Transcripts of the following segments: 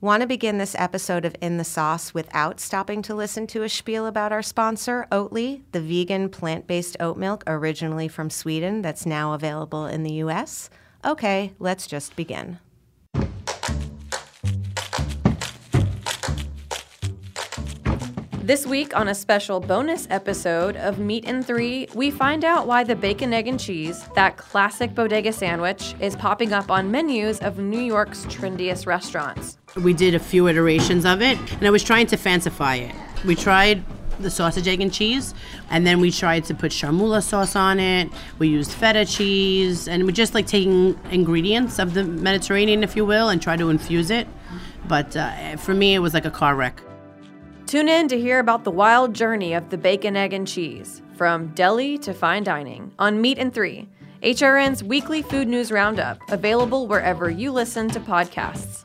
Want to begin this episode of In the Sauce without stopping to listen to a spiel about our sponsor, Oatly, the vegan plant based oat milk originally from Sweden that's now available in the US? Okay, let's just begin. This week, on a special bonus episode of Meat and Three, we find out why the bacon, egg, and cheese, that classic bodega sandwich, is popping up on menus of New York's trendiest restaurants. We did a few iterations of it, and I was trying to fancify it. We tried the sausage, egg, and cheese, and then we tried to put chermoula sauce on it. We used feta cheese, and we're just like taking ingredients of the Mediterranean, if you will, and try to infuse it. But uh, for me, it was like a car wreck. Tune in to hear about the wild journey of the bacon, egg, and cheese, from deli to fine dining, on Meat and Three, HRN's weekly food news roundup, available wherever you listen to podcasts.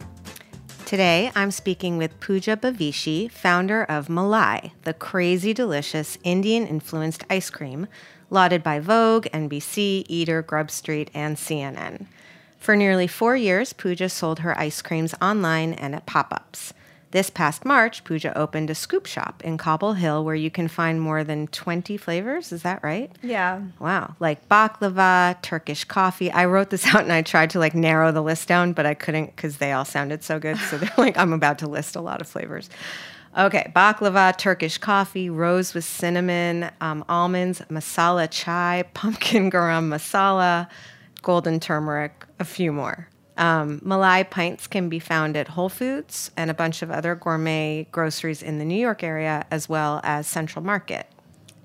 Today, I'm speaking with Pooja Bavishi, founder of Malai, the crazy delicious Indian influenced ice cream lauded by Vogue, NBC, Eater, Grub Street, and CNN. For nearly four years, Pooja sold her ice creams online and at pop ups. This past March, Pooja opened a scoop shop in Cobble Hill where you can find more than 20 flavors. Is that right? Yeah. Wow. Like baklava, Turkish coffee. I wrote this out and I tried to like narrow the list down, but I couldn't because they all sounded so good. So they're like, I'm about to list a lot of flavors. Okay, baklava, Turkish coffee, rose with cinnamon, um, almonds, masala chai, pumpkin garam masala, golden turmeric, a few more. Um, Malai pints can be found at Whole Foods and a bunch of other gourmet groceries in the New York area, as well as Central Market.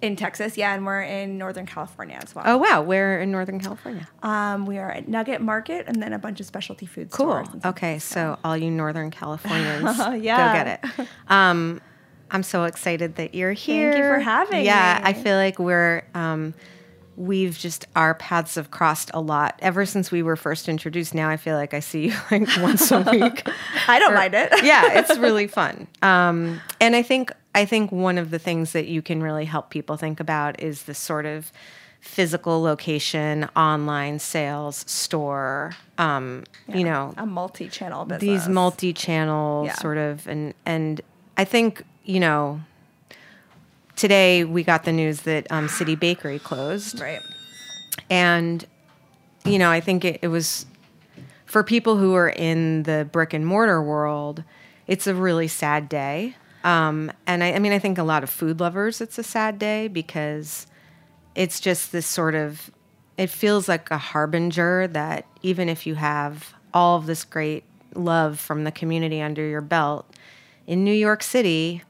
In Texas, yeah, and we're in Northern California as well. Oh, wow. Where in Northern California? Um, we are at Nugget Market and then a bunch of specialty food Cool. stores. stuff. Okay, so all you Northern Californians, Yeah. go get it. Um, I'm so excited that you're here. Thank you for having Yeah, me. Yeah, I feel like we're um, we've just our paths have crossed a lot ever since we were first introduced. Now I feel like I see you like once a week. I don't mind it. yeah, it's really fun. Um, and I think I think one of the things that you can really help people think about is this sort of physical location, online sales, store. Um, You know, a multi-channel business. these multi-channel Yeah. sort of and and I think you know today we got the news that um, City Bakery closed right. and you know I think it, it was for people who are in the brick and mortar world it's a really sad day um, and I, I mean I think a lot of food lovers it's a sad day because it's just this sort of it feels like a harbinger that even if you have all of this great love from the community under your belt in New York City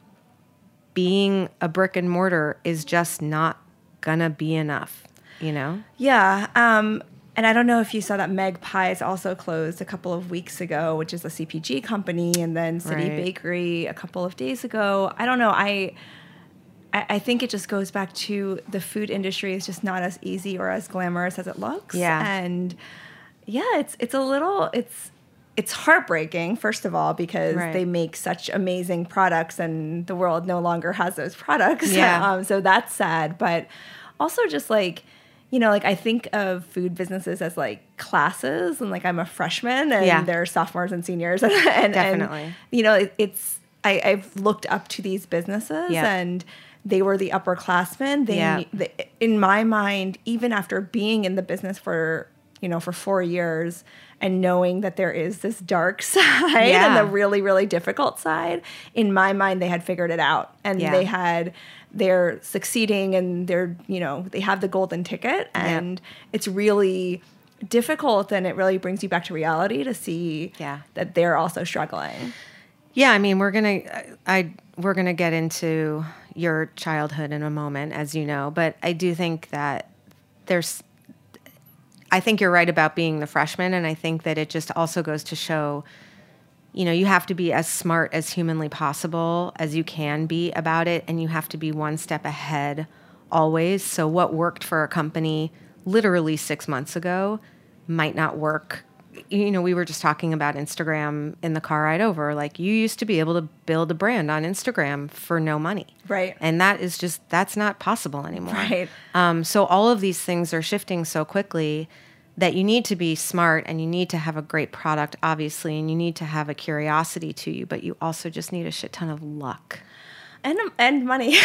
being a brick and mortar is just not gonna be enough you know Yeah. Um, and I don't know if you saw that Meg Pies also closed a couple of weeks ago, which is a CPG company, and then City Right. Bakery a couple of days ago. I don't know. I I I think it just goes back to the food industry is just not as easy or as glamorous as it looks. Yeah. And yeah, it's it's a little it's it's heartbreaking first of all because Right. they make such amazing products and the world no longer has those products. Yeah. um, so that's sad, but also just like you know, like I think of food businesses as like classes, and like I'm a freshman, and Yeah. they're sophomores and seniors, and, and Definitely. and, you know, it, it's I, I've looked up to these businesses, Yeah. and they were the upperclassmen. They, Yeah. they, in my mind, even after being in the business for you know for four years and knowing that there is this dark side Yeah. and the really really difficult side, in my mind, they had figured it out, and Yeah. they had they're succeeding and they're you know they have the golden ticket and it's really difficult and it really brings you back to reality to see Yeah. that they're also struggling Yeah, I mean, we're gonna I we're gonna get into your childhood in a moment, as you know, but I do think that there's. I think you're right about being the freshman, and I think that it just also goes to show, you know, you have to be as smart as humanly possible as you can be about it, and you have to be one step ahead always. So what worked for a company literally six months ago might not work. You know, we were just talking about Instagram in the car ride over. Like, you used to be able to build a brand on Instagram for no money. Right. And that is just, that's not possible anymore. Right. Um, so all of these things are shifting so quickly that you need to be smart and you need to have a great product, obviously, and you need to have a curiosity to you, but you also just need a shit ton of luck and and money.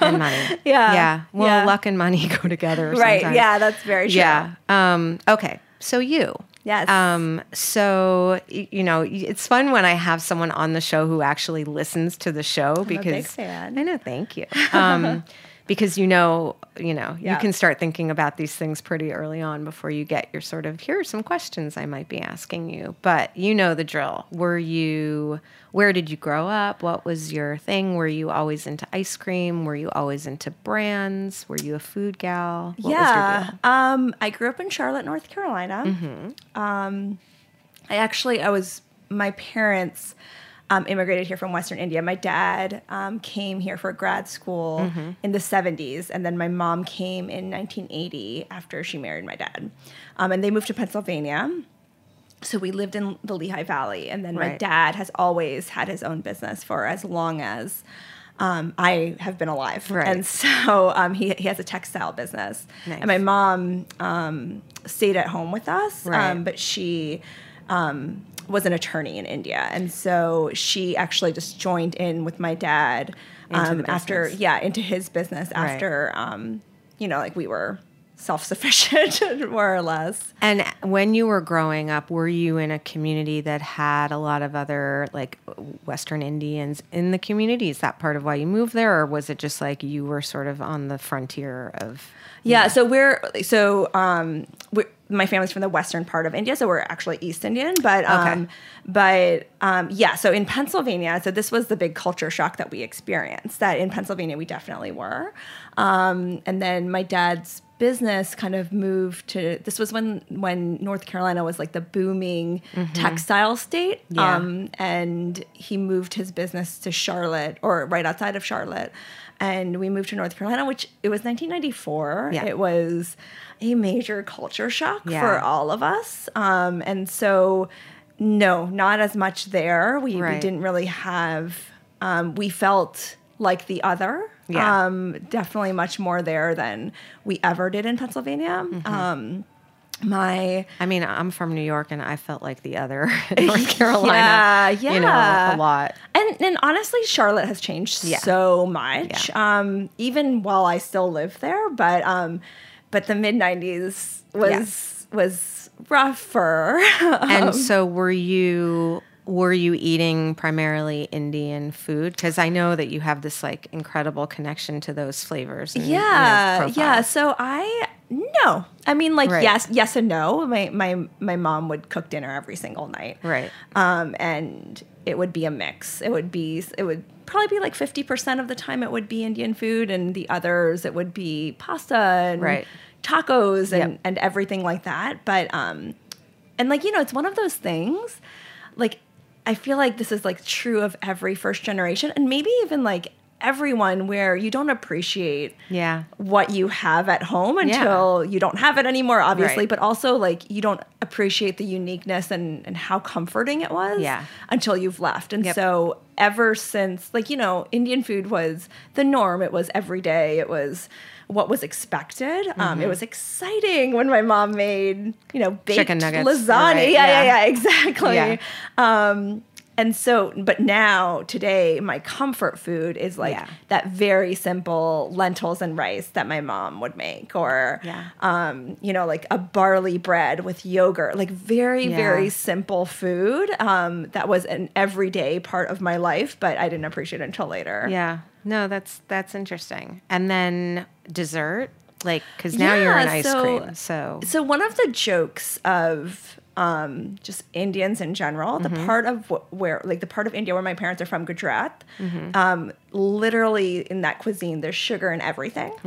and money. Yeah. Yeah. Well, Yeah. luck and money go together. right. sometimes. Yeah, that's very true. Yeah. Um, okay. So you. Yes. Um, so you know, it's fun when I have someone on the show who actually listens to the show because. I know. Thank you. Um, because you know, you know, you can start thinking about these things pretty early on before you get your sort of here are some questions I might be asking you. But you know the drill. Were you? Where did you grow up? What was your thing? Were you always into ice cream? Were you always into brands? Were you a food gal? What was your yeah. deal? Um, I grew up in Charlotte, North Carolina. Mm-hmm. Um, I actually, I was, my parents um, immigrated here from Western India. My dad um, came here for grad school Mm-hmm. in the 70s, and then my mom came in 1980 after she married my dad. Um, and they moved to Pennsylvania. So we lived in the Lehigh Valley, and then my dad has always had his own business for as long as um, I have been alive. Right. And so um, he, he has a textile business. Nice. And my mom um, stayed at home with us, Right. um, but she um, was an attorney in India. And so she actually just joined in with my dad Into um, after, yeah, into his business Right. after, um, you know, like we were self sufficient, more or less. And when you were growing up, were you in a community that had a lot of other like Western Indians in the community? Is that part of why you moved there, or was it just like you were sort of on the frontier of? Yeah, so we're so um we my family's from the western part of India, so we're actually East Indian, but um but um yeah, so in Pennsylvania, so this was the big culture shock that we experienced. That in Pennsylvania we definitely were. Um and then my dad's business kind of moved to this was when when North Carolina was like the booming textile state. Yeah. Um and he moved his business to Charlotte or right outside of Charlotte. And we moved to North Carolina, which it was 1994. Yeah. It was a major culture shock Yeah. for all of us. Um, and so, no, not as much there. We, we didn't really have, um, we felt like the other. Yeah. Um, definitely much more there than we ever did in Pennsylvania. Mm-hmm. Um, my I mean, I'm from New York, and I felt like the other North Carolina. Yeah, You know, yeah. a lot. And and honestly, Charlotte has changed Yeah. so much. Um, even while I still live there, but um, but the mid '90s was was rougher. And so, were you were you eating primarily Indian food? Because I know that you have this like incredible connection to those flavors. And, yeah, yeah. So I no, I mean like Right. yes, yes and no. My my my mom would cook dinner every single night. Right. Um, and it would be a mix. It would be it would probably be like fifty percent of the time it would be Indian food, and the others it would be pasta and Right. tacos and Yep. and everything like that. But um, and like you know, it's one of those things. Like I feel like this is like true of every first generation, and maybe even like everyone where you don't appreciate Yeah. what you have at home until you don't have it anymore obviously Right. but also like you don't appreciate the uniqueness and and how comforting it was Yeah. until you've left and Yep. so ever since like you know indian food was the norm it was every day it was what was expected um, Mm-hmm. it was exciting when my mom made you know baked Chicken nuggets, lasagna right, yeah, yeah. yeah yeah exactly Yeah. um and so but now today my comfort food is like Yeah. that very simple lentils and rice that my mom would make or Yeah. um you know like a barley bread with yogurt like very Yeah. very simple food um that was an everyday part of my life but i didn't appreciate it until later Yeah. No, that's that's interesting. And then dessert, like because now you're Yeah, ice so- cream. So So one of the jokes of um, just Indians in general. The Mm-hmm. part of wh- where, like the part of India where my parents are from, Gujarat, Mm-hmm. um, literally in that cuisine, there's sugar in everything.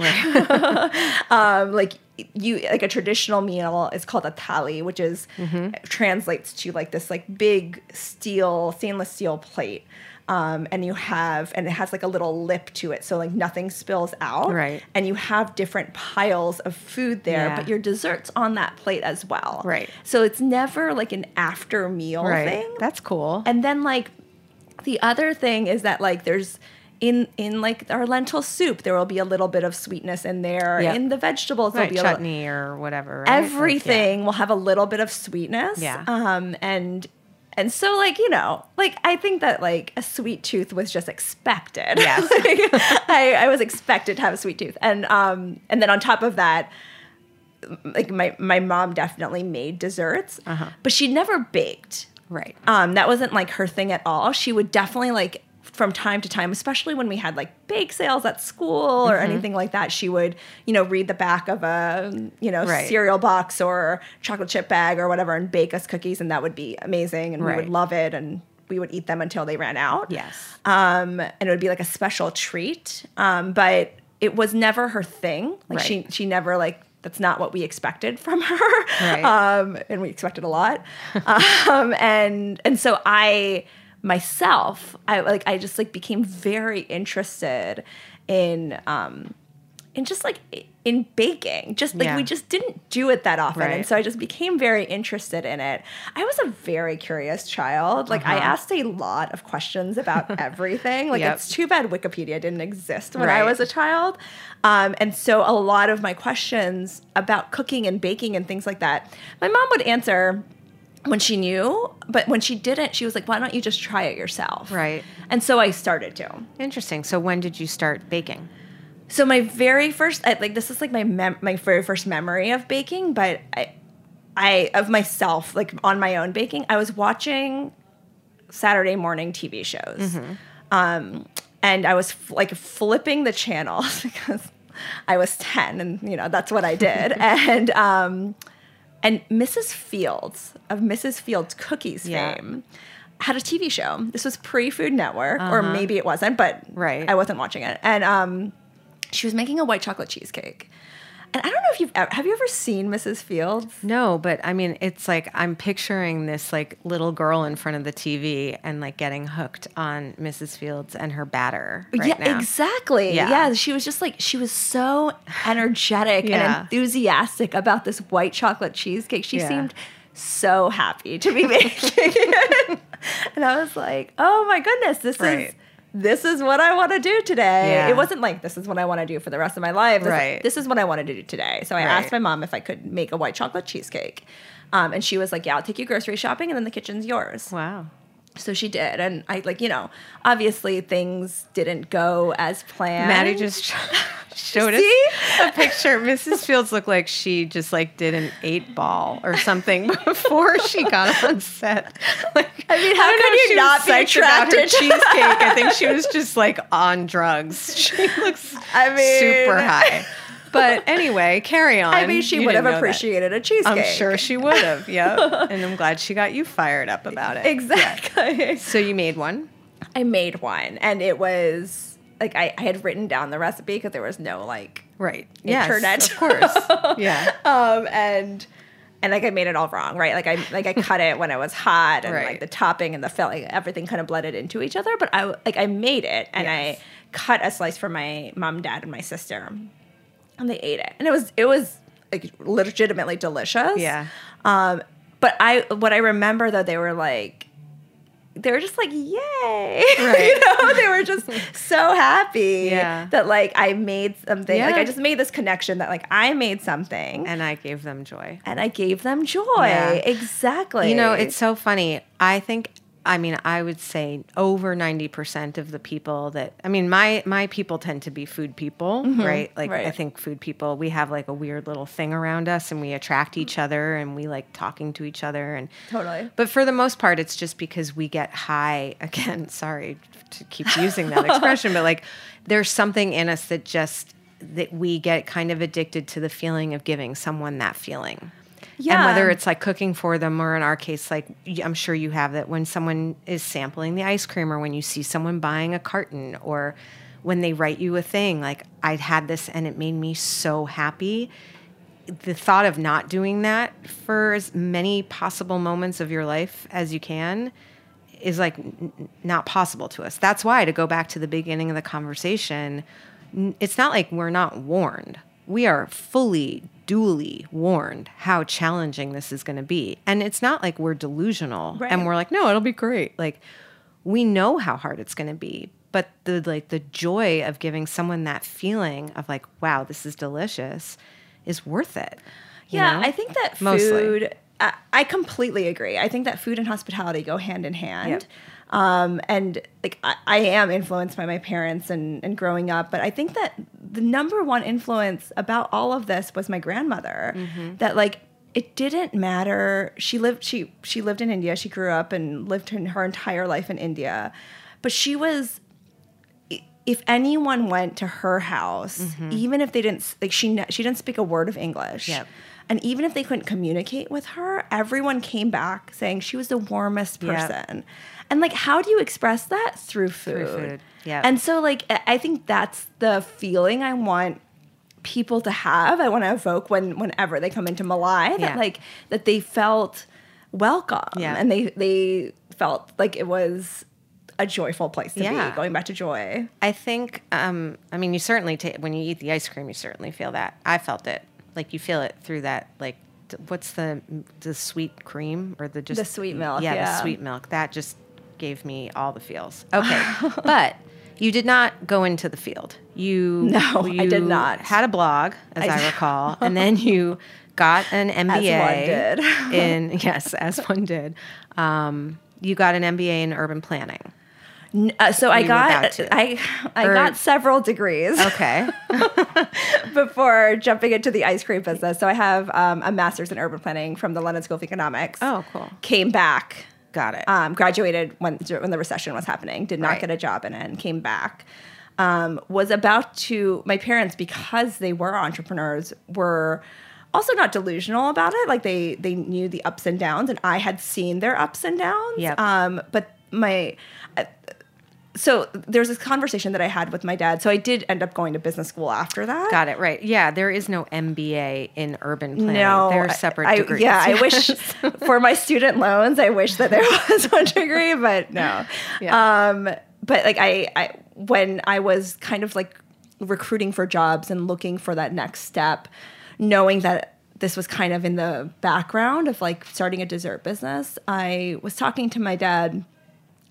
um, like you, like a traditional meal is called a thali, which is Mm-hmm. translates to like this like big steel, stainless steel plate. Um, and you have, and it has like a little lip to it, so like nothing spills out. Right. And you have different piles of food there, Yeah. but your desserts on that plate as well. Right. So it's never like an after meal Right. thing. That's cool. And then like the other thing is that like there's in in like our lentil soup there will be a little bit of sweetness in there. Yep. In the vegetables right, there'll be a little, chutney or whatever. Right? Like, yeah. everything will have a little bit of sweetness. Yeah. Um and and so like you know like I think that like a sweet tooth was just expected. Yes. Like, I I was expected to have a sweet tooth and um and then on top of that like my my mom definitely made desserts Uh-huh. but she never baked Right. um, that wasn't like her thing at all. She would definitely like from time to time, especially when we had like bake sales at school or Mm-hmm. anything like that, she would, you know, read the back of a, you know, Right. cereal box or chocolate chip bag or whatever and bake us cookies and that would be amazing and we would love it and we would eat them until they ran out. Yes. Um, and it would be like a special treat. Um, but it was never her thing. Like she Right. she never like that's not what we expected from her. Right. Um, and we expected a lot. um, and and so I myself, I like I just like became very interested in um in just like in baking. Just like Yeah. we just didn't do it that often. And so I just became very interested in it. I was a very curious child. Like I Uh-huh. asked a lot of questions about everything. Like Yep. it's too bad Wikipedia didn't exist when I was a child. Um, and so a lot of my questions about cooking and baking and things like that, my mom would answer when she knew, but when she didn't, she was like, "Why don't you just try it yourself?" Right. And so I started to. Interesting. So when did you start baking? So my very first, I, like this is like my mem- my very first memory of baking, but I, I of myself like on my own baking. I was watching Saturday morning TV shows, um, and I was f- like flipping the channels because I was ten, and you know that's what I did, and um, and Mrs. Fields of Mrs. Fields Cookies Yeah. fame had a TV show. This was pre Food Network, or maybe it wasn't, but Right. I wasn't watching it, and um she was making a white chocolate cheesecake. And I don't know if you've ever, have you ever seen Mrs. Fields? No, but I mean, it's like I'm picturing this like little girl in front of the TV and like getting hooked on Mrs. Fields and her batter right yeah, now. exactly. Yeah. Yeah. she was just like she was so energetic Yeah. and enthusiastic about this white chocolate cheesecake. She Yeah. seemed so happy to be making it. and I was like, "Oh my goodness, this is Right. This is what I want to do today." Yeah. It wasn't like this is what I want to do for the rest of my life. This, Right. this is what I wanted to do today. So I Right. asked my mom if I could make a white chocolate cheesecake. Um, and she was like, "Yeah, I'll take you grocery shopping, and then the kitchen's yours." Wow. So she did, and I like you know, obviously things didn't go as planned. Maddie just showed us a picture. Mrs. Fields looked like she just like did an eight ball or something before she got on set. Like, I mean, how don't could know you she not be about her attracted to cheesecake? I think she was just like on drugs. She looks I mean- super high. But anyway, carry on. I mean, she You would have know that. appreciated a cheesecake. I'm sure she would have. Yep. and I'm glad she got you fired up about it. Exactly. So you made one. I made one, and it was like I, I had written down the recipe because there was no like Right. Internet. Yes, of course. Yeah. um and and like I made it all wrong, right? Like I like I cut it when it was hot, and Right. like the topping and the filling, like everything kind of blended into each other. But I like I made it, and Yes. I cut a slice for my mom, dad, and my sister, and they ate it, and it was it was like legitimately delicious. Yeah. Um, but I what I remember though they were like. They were just like, yay! Right. you know, they were just so happy Yeah. that like I made something. Like I just made this connection that like I made something And I gave them joy. and I gave them joy. Yeah. Exactly. You know, it's so funny. I think I mean, I would say over 90% of the people that I mean, my my people tend to be food people, mm-hmm. right? Like I think food people, we have like a weird little thing around us and we attract each mm-hmm. other and we like talking to each other and Totally. But for the most part it's just because we get high again, sorry to keep using that expression, but like there's something in us that just that we get kind of addicted to the feeling of giving someone that feeling. And whether it's like cooking for them or in our case, like I'm sure you have that when someone is sampling the ice cream or when you see someone buying a carton or when they write you a thing, like I'd had this and it made me so happy. The thought of not doing that for as many possible moments of your life as you can is like n- not possible to us. That's why to go back to the beginning of the conversation, n- it's not like we're not warned. We are fully duly warned how challenging this is going to be. And it's not like we're delusional Right. and we're like, "No, it'll be great." Like we know how hard it's going to be, but the like the joy of giving someone that feeling of like, "Wow, this is delicious." is worth it. Yeah, know? I think that Mostly. food. I, I completely agree. I think that food and hospitality go hand in hand. Um, and like I, I am influenced by my parents and, and growing up, but I think that the number one influence about all of this was my grandmother. Mm-hmm. That like it didn't matter. She lived she she lived in India. She grew up and lived her, her entire life in India, but she was if anyone went to her house, even if they didn't like she she didn't speak a word of English. Yep. And even if they couldn't communicate with her, everyone came back saying she was the warmest Yep. And like how do you express that through food? food, yep. And so like I- think that's the feeling I want people to have. I want to evoke when whenever they come into Malai that Yeah. like that they felt welcome Yeah. and they they felt like it was a joyful place to Yeah. be. Going back to joy. I think, um, I mean, you certainly ta- when you eat the ice cream, you certainly feel that. I felt it, like you feel it through that, like what's the the sweet cream or the just The sweet milk, Yeah, the sweet milk. That just gave me all the feels. Okay, but you did not go into the field. You No, I did you not. Had a blog, as I I, recall, and then you got an MBA. did. in yes, as one did. Um, you got an MBA in urban planning. Uh, so I You got. I I Or- got several degrees Okay. before jumping into the ice cream business. So I have um, a master's in urban planning from the London School of Economics. Oh, cool. Came back Got it. um, graduated when when the recession was happening. Did not Right. get a job in it. And came back. Um, was about to. My parents, because they were entrepreneurs, were also not delusional about it. Like they they knew the ups and downs, and I had seen their ups and downs. Yep. Um, but my. So there's this conversation that I had with my dad. So I did end up going to business school after that. Got it. Right. Yeah. There is no MBA in urban planning. No, They're separate I, degrees. Yeah, I wish for my student loans, I wish that there was one degree, but no. Yeah. Um, but like I, I, when I was kind of like recruiting for jobs and looking for that next step, knowing that this was kind of in the background of like starting a dessert business, I was talking to my dad,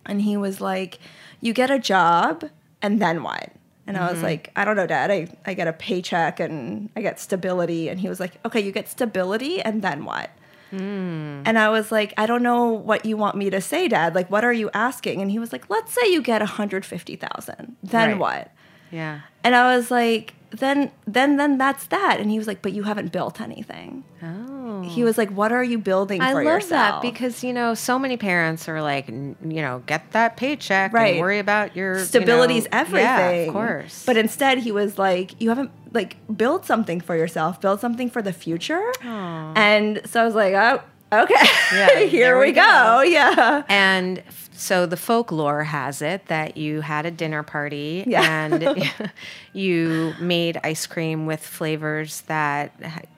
and he was like, "You get a job, and then what?" And I was mm-hmm. like, I don't know, Dad. I, I get a paycheck and I get stability. And he was like, Okay, you get stability, and then what? Mm. And I was like, I don't know what you want me to say, Dad. Like, what are you asking? And he was like, Let's say you get 150,000. Then Right. what? yeah. And I was like, then then then that's that. And he was like, But you haven't built anything. Oh. He was like, What are you building I for love yourself? that because you know so many parents are like, you know, get that paycheck Right. and worry about your you stability's know- everything. Yeah, of course. But instead, he was like, "You haven't like build something for yourself. Build something for the future." And so I was like, "Oh, okay. Yeah, Here we go. go. Yeah." And so the folklore has it that you had a dinner party Yeah. and you made ice cream with flavors that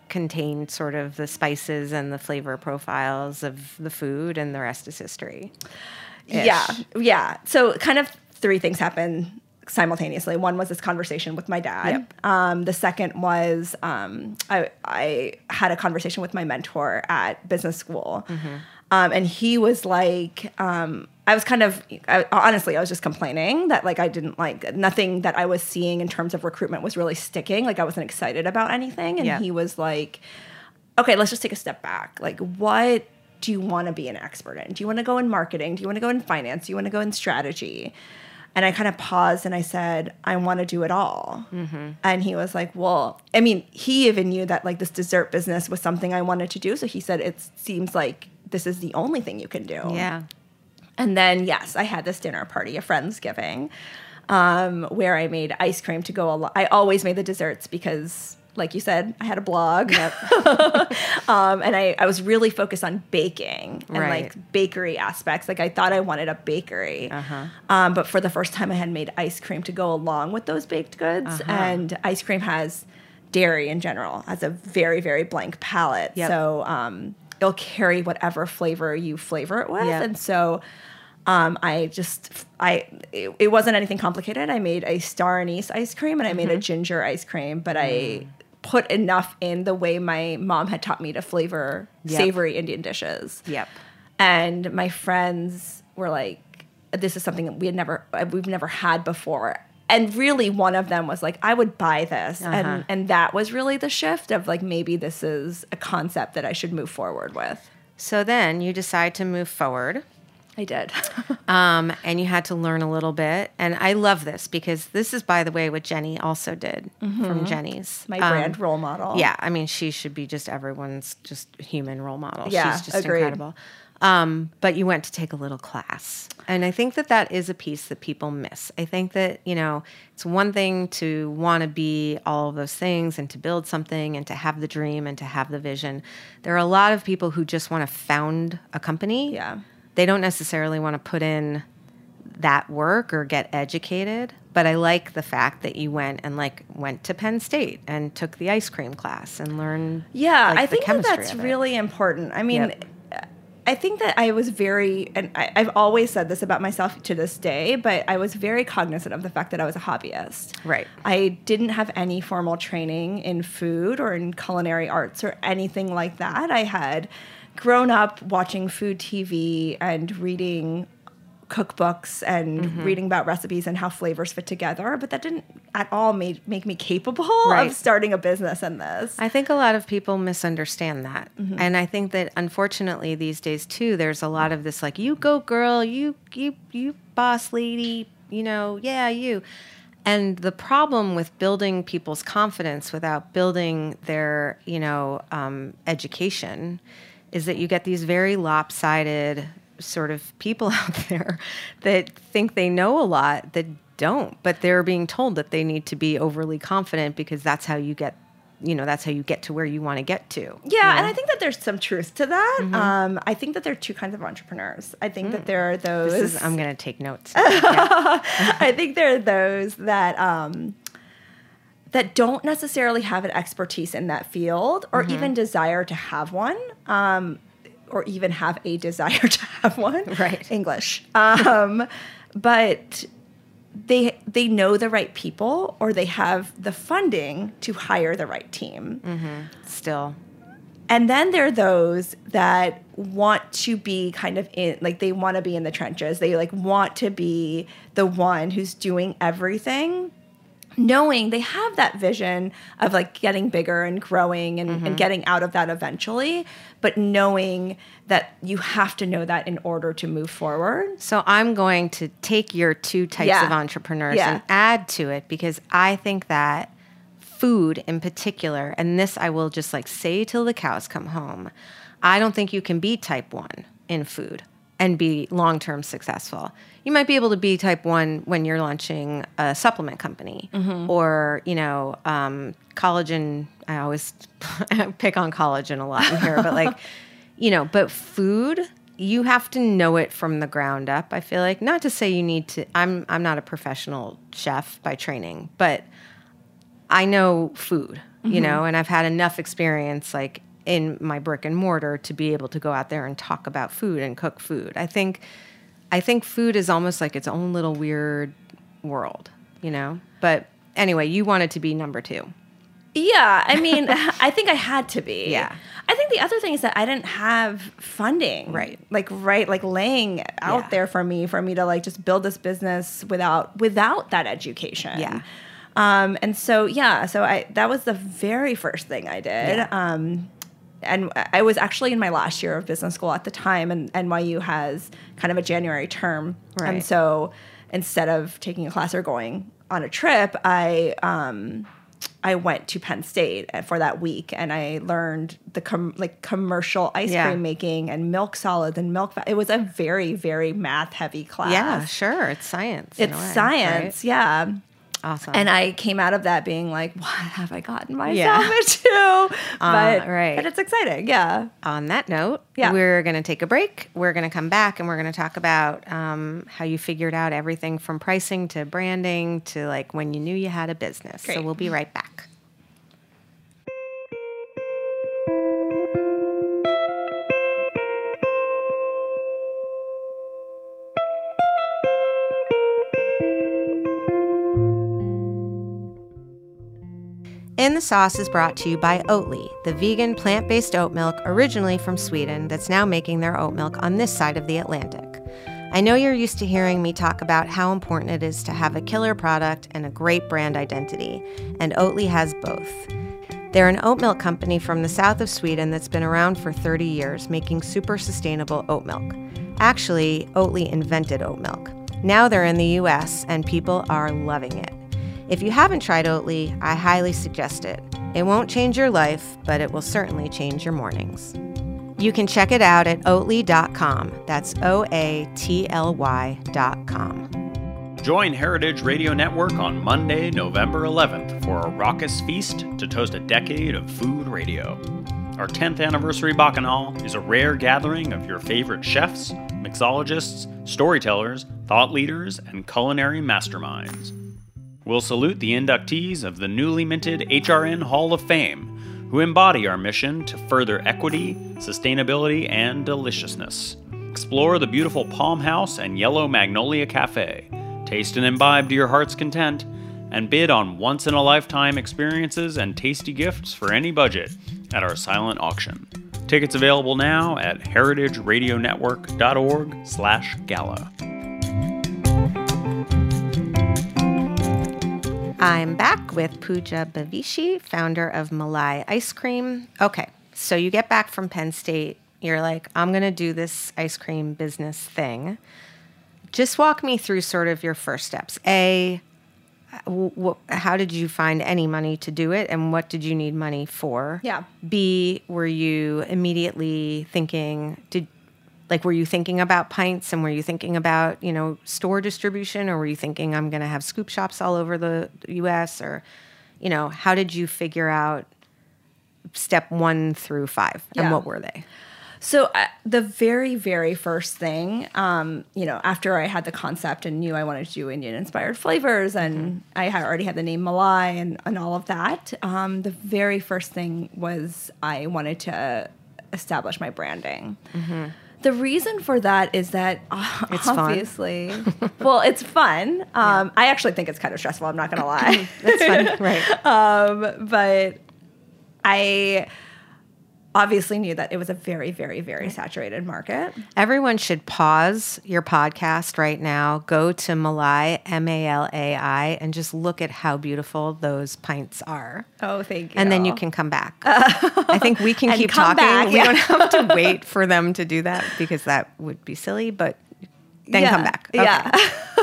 contained sort of the spices and the flavor profiles of the food, and the rest is history. Yeah, yeah. So kind of three things happened simultaneously. One was this conversation with my dad. Yep. Um, the second was um, I, I had a conversation with my mentor at business school, um, and he was like, um, I was kind of I, honestly, I was just complaining that like I didn't like nothing that I was seeing in terms of recruitment was really sticking. Like I wasn't excited about anything, and Yeah. he was like okay, let's just take a step back. Like, what do you want to be an expert in? Do you want to go in marketing? Do you want to go in finance? Do you want to go in strategy? And I kind of paused and I said, I want to do it all. Mm-hmm. And he was like, Well, I mean, he even knew that like this dessert business was something I wanted to do. So he said, It seems like this is the only thing you can do. Yeah. And then, yes, I had this dinner party, a Friendsgiving, um, where I made ice cream to go along. I always made the desserts because like you said, I had a blog. um, and I, I was really focused on baking and Right. like bakery aspects. Like I thought I wanted a bakery. Uh-huh. Um, but for the first time, I had made ice cream to go along with those baked goods. Uh-huh. And ice cream has dairy in general, has a very, very blank palate. Yep. So um, it'll carry whatever flavor you flavor it with. Yep. And so um, I just I it, it wasn't anything complicated. I made a star anise ice cream and I made a ginger ice cream, but I put enough in the way my mom had taught me to flavor Yep. savory Indian dishes. Yep. And my friends were like, "This is something that we had never we've never had before." And really, one of them was like, "I would buy this," Uh-huh. and and that was really the shift of like maybe this is a concept that I should move forward with. So then you decide to move forward. I did. Um, and you had to learn a little bit. And I love this because this is, by the way, what Jeni also did from Jeni's. my Um, brand role model. Yeah, I mean, she should be just everyone's just human role model. Yeah, She's just agreed. incredible. Um, but you went to take a little class. And I think that that is a piece that people miss. I think that, you know, it's one thing to want to be all of those things and to build something and to have the dream and to have the vision. There are a lot of people who just want to found a company. Yeah. They don't necessarily want to put in that work or get educated but i like the fact that you went and like went to penn state and took the ice cream class and learned Yeah, like, I think that that's really important. I mean, Yep. I think that I was very, and I, I've always said this about myself to this day, but I was very cognizant of the fact that I was a hobbyist. Right. I didn't have any formal training in food or in culinary arts or anything like that. I had grown up watching food TV and reading cookbooks and Mm-hmm. reading about recipes and how flavors fit together, but that didn't at all make, make me capable Right. of starting a business in this. I think a lot of people misunderstand that. Mm-hmm. And I think that unfortunately these days too there's a lot of this like you go girl, you you you boss lady, you know, yeah, you. And the problem with building people's confidence without building their, you know, um, education is that you get these very lopsided sort of people out there that think they know a lot that don't, but they're being told that they need to be overly confident because that's how you get, you know, that's how you get to where you want to get to. Yeah, and I think that there's some truth to that. Um, I think that there are two kinds of entrepreneurs. I think that there are those. Is, I'm going to take notes. I think there are those that um, that don't necessarily have an expertise in that field, or even desire to have one, um, or even have a desire to have one. Right. English, um, but they they know the right people, or they have the funding to hire the right team. Still. And then there are those that want to be kind of in, like they want to be in the trenches. They like want to be the one who's doing everything, knowing they have that vision of like getting bigger and growing and, and mm-hmm. getting out of that eventually, but knowing that you have to know that in order to move forward. So I'm going to take your two types Yeah. of entrepreneurs Yeah. and add to it because I think that food in particular, and this I will just like say till the cows come home, I don't think you can be type one in food and be long term successful. You might be able to be type one when you're launching a supplement company or, you know, um, collagen. I always pick on collagen a lot in here, but like, you know, but food, you have to know it from the ground up. I feel like not to say you need to. I'm I'm not a professional chef by training, but I know food, you know, and I've had enough experience like in my brick and mortar to be able to go out there and talk about food and cook food. I think I think food is almost like its own little weird world, you know. But anyway, you wanted to be number 2. Yeah, I mean, I think I had to be. Yeah. I think the other thing is that I didn't have funding. Right. Like right like laying out Yeah. there for me for me to like just build this business without without that education. Yeah. Um and so yeah, so I that was the very first thing I did. Yeah. Um and I was actually in my last year of business school at the time, and NYU has kind of a January term. Right. And so instead of taking a class or going on a trip, I um, I went to Penn State for that week, and I learned the com- like commercial ice Yeah. cream making and milk solids and milk. It was a very very math heavy class. Yeah, sure, it's science. it's way, science. Yeah. Awesome. And I came out of that being like, what have I gotten myself Yeah. into? But, right. but it's exciting. Yeah. on that note, Yeah. we're going to take a break. We're going to come back and we're going to talk about um, how you figured out everything from pricing to branding to like when you knew you had a business. So we'll be right back. In the Sauce is brought to you by Oatly, the vegan plant based oat milk originally from Sweden that's now making their oat milk on this side of the Atlantic. I know you're used to hearing me talk about how important it is to have a killer product and a great brand identity, and Oatly has both. They're an oat milk company from the south of Sweden that's been around for 30 years, making super sustainable oat milk. Actually, Oatly invented oat milk. Now they're in the US, and people are loving it. If you haven't tried Oatly, I highly suggest it. It won't change your life, but it will certainly change your mornings. You can check it out at oatly.com. That's O A T L Y.com. Join Heritage Radio Network on Monday, November 11th for a raucous feast to toast a decade of food radio. Our 10th anniversary Bacchanal is a rare gathering of your favorite chefs, mixologists, storytellers, thought leaders, and culinary masterminds. We'll salute the inductees of the newly minted HRN Hall of Fame, who embody our mission to further equity, sustainability, and deliciousness. Explore the beautiful Palm House and Yellow Magnolia Cafe, taste and imbibe to your heart's content, and bid on once in a lifetime experiences and tasty gifts for any budget at our silent auction. Tickets available now at heritageradionetwork.org/gala. I'm back with Pooja Bavishi, founder of Malai Ice Cream. Okay, so you get back from Penn State. You're like, I'm going to do this ice cream business thing. Just walk me through sort of your first steps. A, how did you find any money to do it and what did you need money for? Yeah. B, were you immediately thinking, did like were you thinking about pints and were you thinking about you know store distribution or were you thinking i'm going to have scoop shops all over the us or you know how did you figure out step one through five and what were they? So uh, the very, very first thing, um, you know, after I had the concept and knew I wanted to do Indian-inspired flavors, and I had already had the name Malai and, and all of that, um, the very first thing was I wanted to establish my branding. The reason for that is that uh, It's fun. obviously, well, it's fun. Um, I actually think it's kind of stressful. I'm not going to lie. that's fun, right um, but I obviously knew that it was a very, very, very saturated market. everyone should pause your podcast right now go to malai m-a-l-a-i and just look at how beautiful those pints are Oh, thank you. and then you can come back. I think we can keep talking. back, we don't have to wait for them to do that because that would be silly. But then Yeah, come back. Okay. Yeah.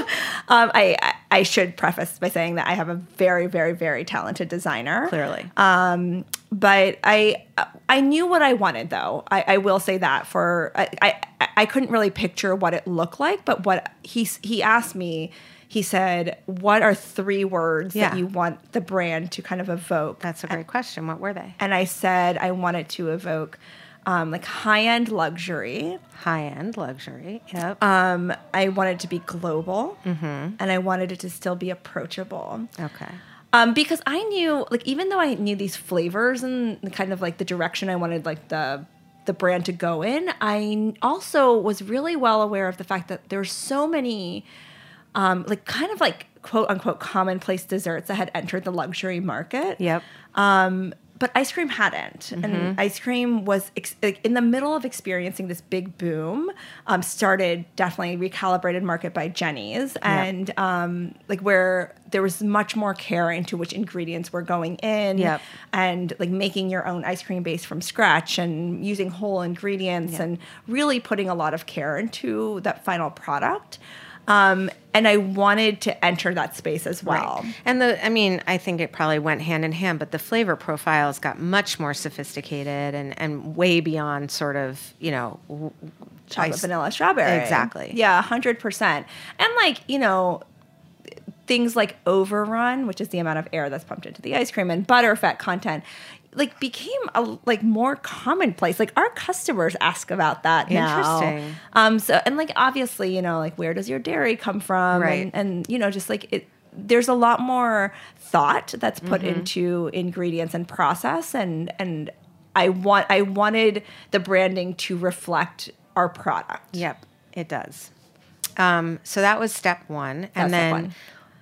um, I, I should preface by saying that I have a very, very, very talented designer. clearly. Um, but I I knew what I wanted though. I, I will say that for I, I I couldn't really picture what it looked like, but what he he asked me, he said, "What are three words Yeah. that you want the brand to kind of evoke?" That's a great question. What were they? and I said I wanted to evoke um, like high end luxury. High end luxury. Yep. Um, I wanted to be global, and I wanted it to still be approachable. okay. Um, because I knew, like, even though I knew these flavors and the kind of like the direction I wanted, like the the brand to go in, I also was really well aware of the fact that there's so many, um, like, kind of like quote unquote commonplace desserts that had entered the luxury market. Yep. Um, but ice cream hadn't, and ice cream was ex- in the middle of experiencing this big boom. Um, started definitely recalibrated market by Jeni's, and um, like where there was much more care into which ingredients were going in, Yep. and like making your own ice cream base from scratch and using whole ingredients and really putting a lot of care into that final product. Um, and I wanted to enter that space as well. Right. And the, I mean, I think it probably went hand in hand, but the flavor profiles got much more sophisticated and, and way beyond sort of, you know, w- chocolate ice- vanilla strawberry Exactly. yeah 100% and like you know things like overrun, which is the amount of air that's pumped into the ice cream, and butterfat content, like became a like more commonplace. Like our customers ask about that now. Interesting. Um. So and like obviously, you know, like where does your dairy come from? Right. And, and you know, just like it. There's a lot more thought that's put Mm-hmm. into ingredients and process, and and I want I wanted the branding to reflect our product. Yep, it does. Um, so that was step one, and step then one.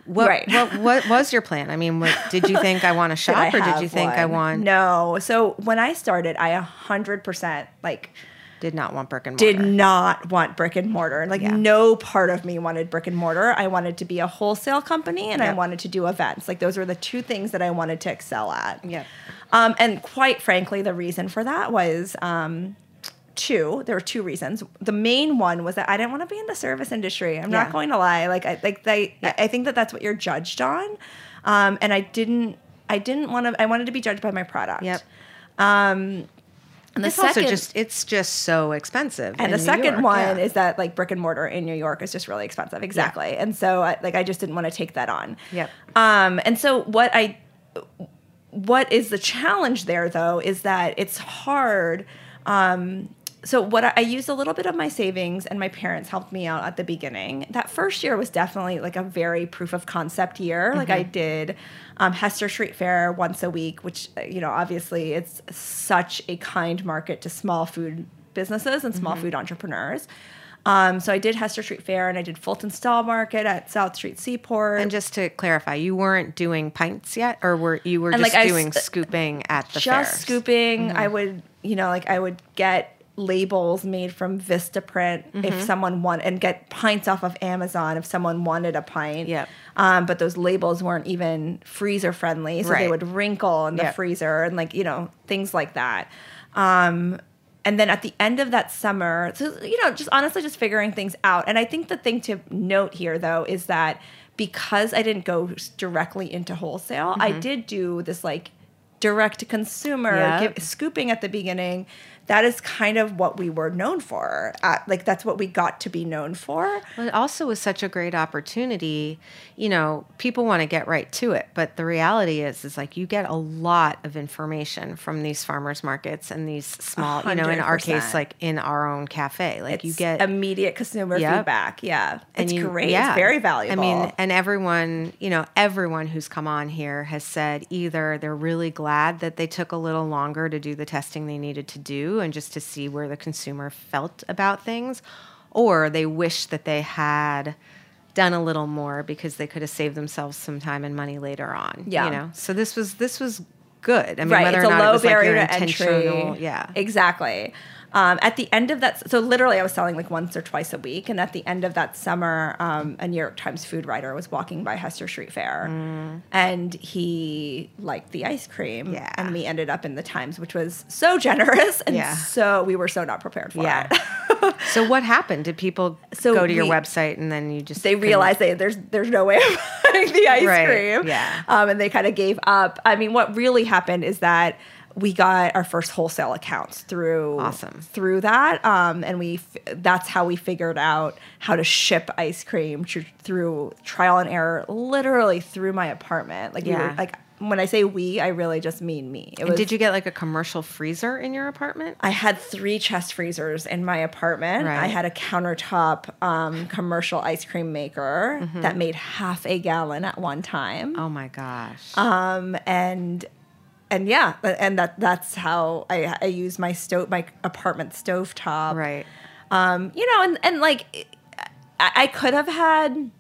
What, Right. what what was your plan? I mean, what, did you think I want to Did shop, or did you think I want? No. So when I started, I a hundred percent like Did not want brick and mortar. did not want brick and mortar. Like Yeah. no part of me wanted brick and mortar. I wanted to be a wholesale company and I wanted to do events. Like those were the two things that I wanted to excel at. Yep. Um, and quite frankly, the reason for that was um, two. There were two reasons. The main one was that I didn't want to be in the service industry. I'm Yeah. not going to lie. Like I like they. Yeah. I think that that's what you're judged on. Um, and I didn't. I didn't want to. I wanted to be judged by my product. Yep. And the It's second, also just it's just so expensive. and the New second York, one yeah. is that like brick and mortar in New York is just really expensive. Exactly. And so I, like I just didn't want to take that on. Yep. Um, and so what I what is the challenge there though is that it's hard. Um, so what I, I used a little bit of my savings and my parents helped me out at the beginning. That first year was definitely like a very proof of concept year. Like Mm-hmm. I did um, Hester Street Fair once a week, which you know obviously it's such a kind market to small food businesses and Mm-hmm. small food entrepreneurs. Um, so I did Hester Street Fair and I did Fulton Stall Market at South Street Seaport. And just to clarify, you weren't doing pints yet, or were you were And, just like, doing s- scooping at the just fairs? Mm-hmm. scooping. I would, you know, like I would get labels made from Vistaprint Mm-hmm. if someone want and get pints off of Amazon if someone wanted a pint. Yep. Um, but those labels weren't even freezer friendly, so they would wrinkle in the Yep. freezer and like you know things like that. Um, and then at the end of that summer, so you know, just honestly, just figuring things out. And I think the thing to note here, though, is that because I didn't go directly into wholesale, I did do this like direct to consumer Yep. give, scooping at the beginning. That is kind of what we were known for. Uh, like that's what we got to be known for. Well, it also was such a great opportunity. You know, people want to get right to it, but the reality is, is like you get a lot of information from these farmers markets and these small. You know, in our case, like in our own cafe, like you get immediate consumer Yep. feedback. Yeah, it's you- great. yeah. It's very valuable. I mean, and everyone, you know, everyone who's come on here has said either they're really glad that they took a little longer to do the testing they needed to do and just to see where the consumer felt about things, or they wish that they had done a little more because they could have saved themselves some time and money later on. Yeah. You know. So this was this was good. I mean, right, whether it's or a not it low was like your barrier to intentional, entry. yeah. exactly. Um, at the end of that, so literally, I was selling like once or twice a week, and at the end of that summer, um, a New York Times food writer was walking by Hester Street Fair, and he liked the ice cream, Mm. Yeah. and we ended up in the Times, which was so generous, and Yeah. so we were so not prepared for Yeah. it. so what happened? Did people So go to your website and then you just they realized they, there's there's no way of buying the ice Right, cream. yeah. Um, and they kind of gave up. I mean, what really happened is that we got our first wholesale accounts through Awesome. through that, um, and we f- that's how we figured out how to ship ice cream tr- through trial and error, literally through my apartment. Like we Yeah. were like when I say we, I really just mean me. Was, did you get like a commercial freezer in your apartment? I had three chest freezers in my apartment. I had a countertop um, commercial ice cream maker Mm-hmm. that made half a gallon at one time. Oh my gosh. Um, and and yeah, and that that's how I, I use my stove, my apartment stovetop. right. Um, you know, and and like I, I could have had.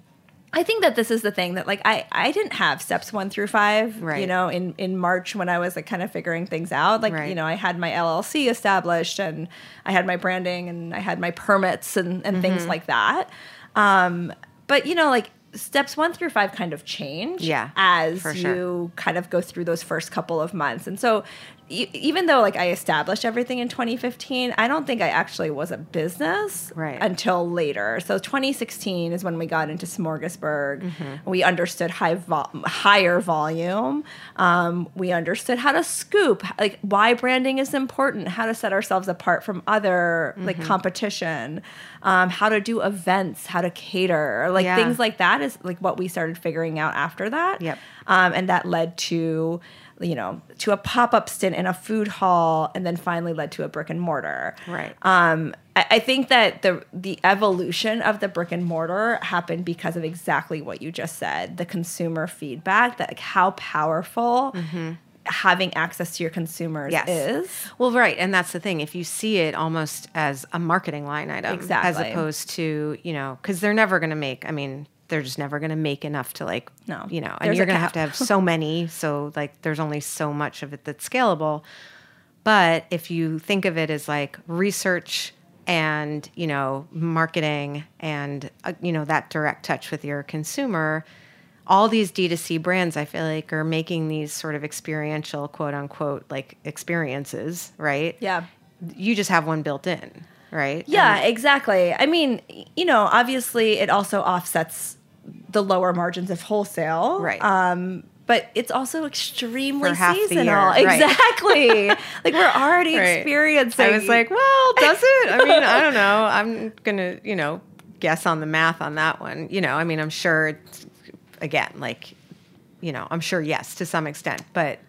I think that this is the thing that like I I didn't have steps one through five. Right. You know, in in March when I was like kind of figuring things out. Like Right. you know, I had my LLC established and I had my branding and I had my permits and and Mm-hmm. things like that. Um, but you know, like steps one through five kind of change Yeah, as for you kind of go through those first couple of months. And so even though like I established everything in 2015, I don't think I actually was a business Right. until later. So 2016 is when we got into Smorgasburg. Mm-hmm. We understood high vol- higher volume. Um, we understood how to scoop, like why branding is important, how to set ourselves apart from other like Mm-hmm. competition, um, how to do events, how to cater, like Yeah. things like that is like what we started figuring out after that. Yep. Um, and that led to, you know, to a pop up stint in a food hall, and then finally led to a brick and mortar. Right. Um, I, I think that the the evolution of the brick and mortar happened because of exactly what you just said, the consumer feedback, that like how powerful having access to your consumers Yes. is. Well, right, and that's the thing. If you see it almost as a marketing line item, as opposed to you know, because they're never going to make. I mean, they're just never going to make enough to like, No. you know, and you're going to have to have so many. So like, there's only so much of it that's scalable. But if you think of it as like research and you know marketing and uh, you know that direct touch with your consumer all these d2c brands i feel like are making these sort of experiential quote unquote like experiences right Yeah. you just have one built in right Yeah, exactly. I mean, you know, obviously it also offsets the lower margins of wholesale. Right. Um, but it's also extremely For half the seasonal. year, right. Exactly. like we're already Right. experiencing. I was like, well, does it? I mean, I don't know. I'm gonna, you know, guess on the math on that one. You know, I mean, I'm sure. It's, again, like, you know, I'm sure yes to some extent, but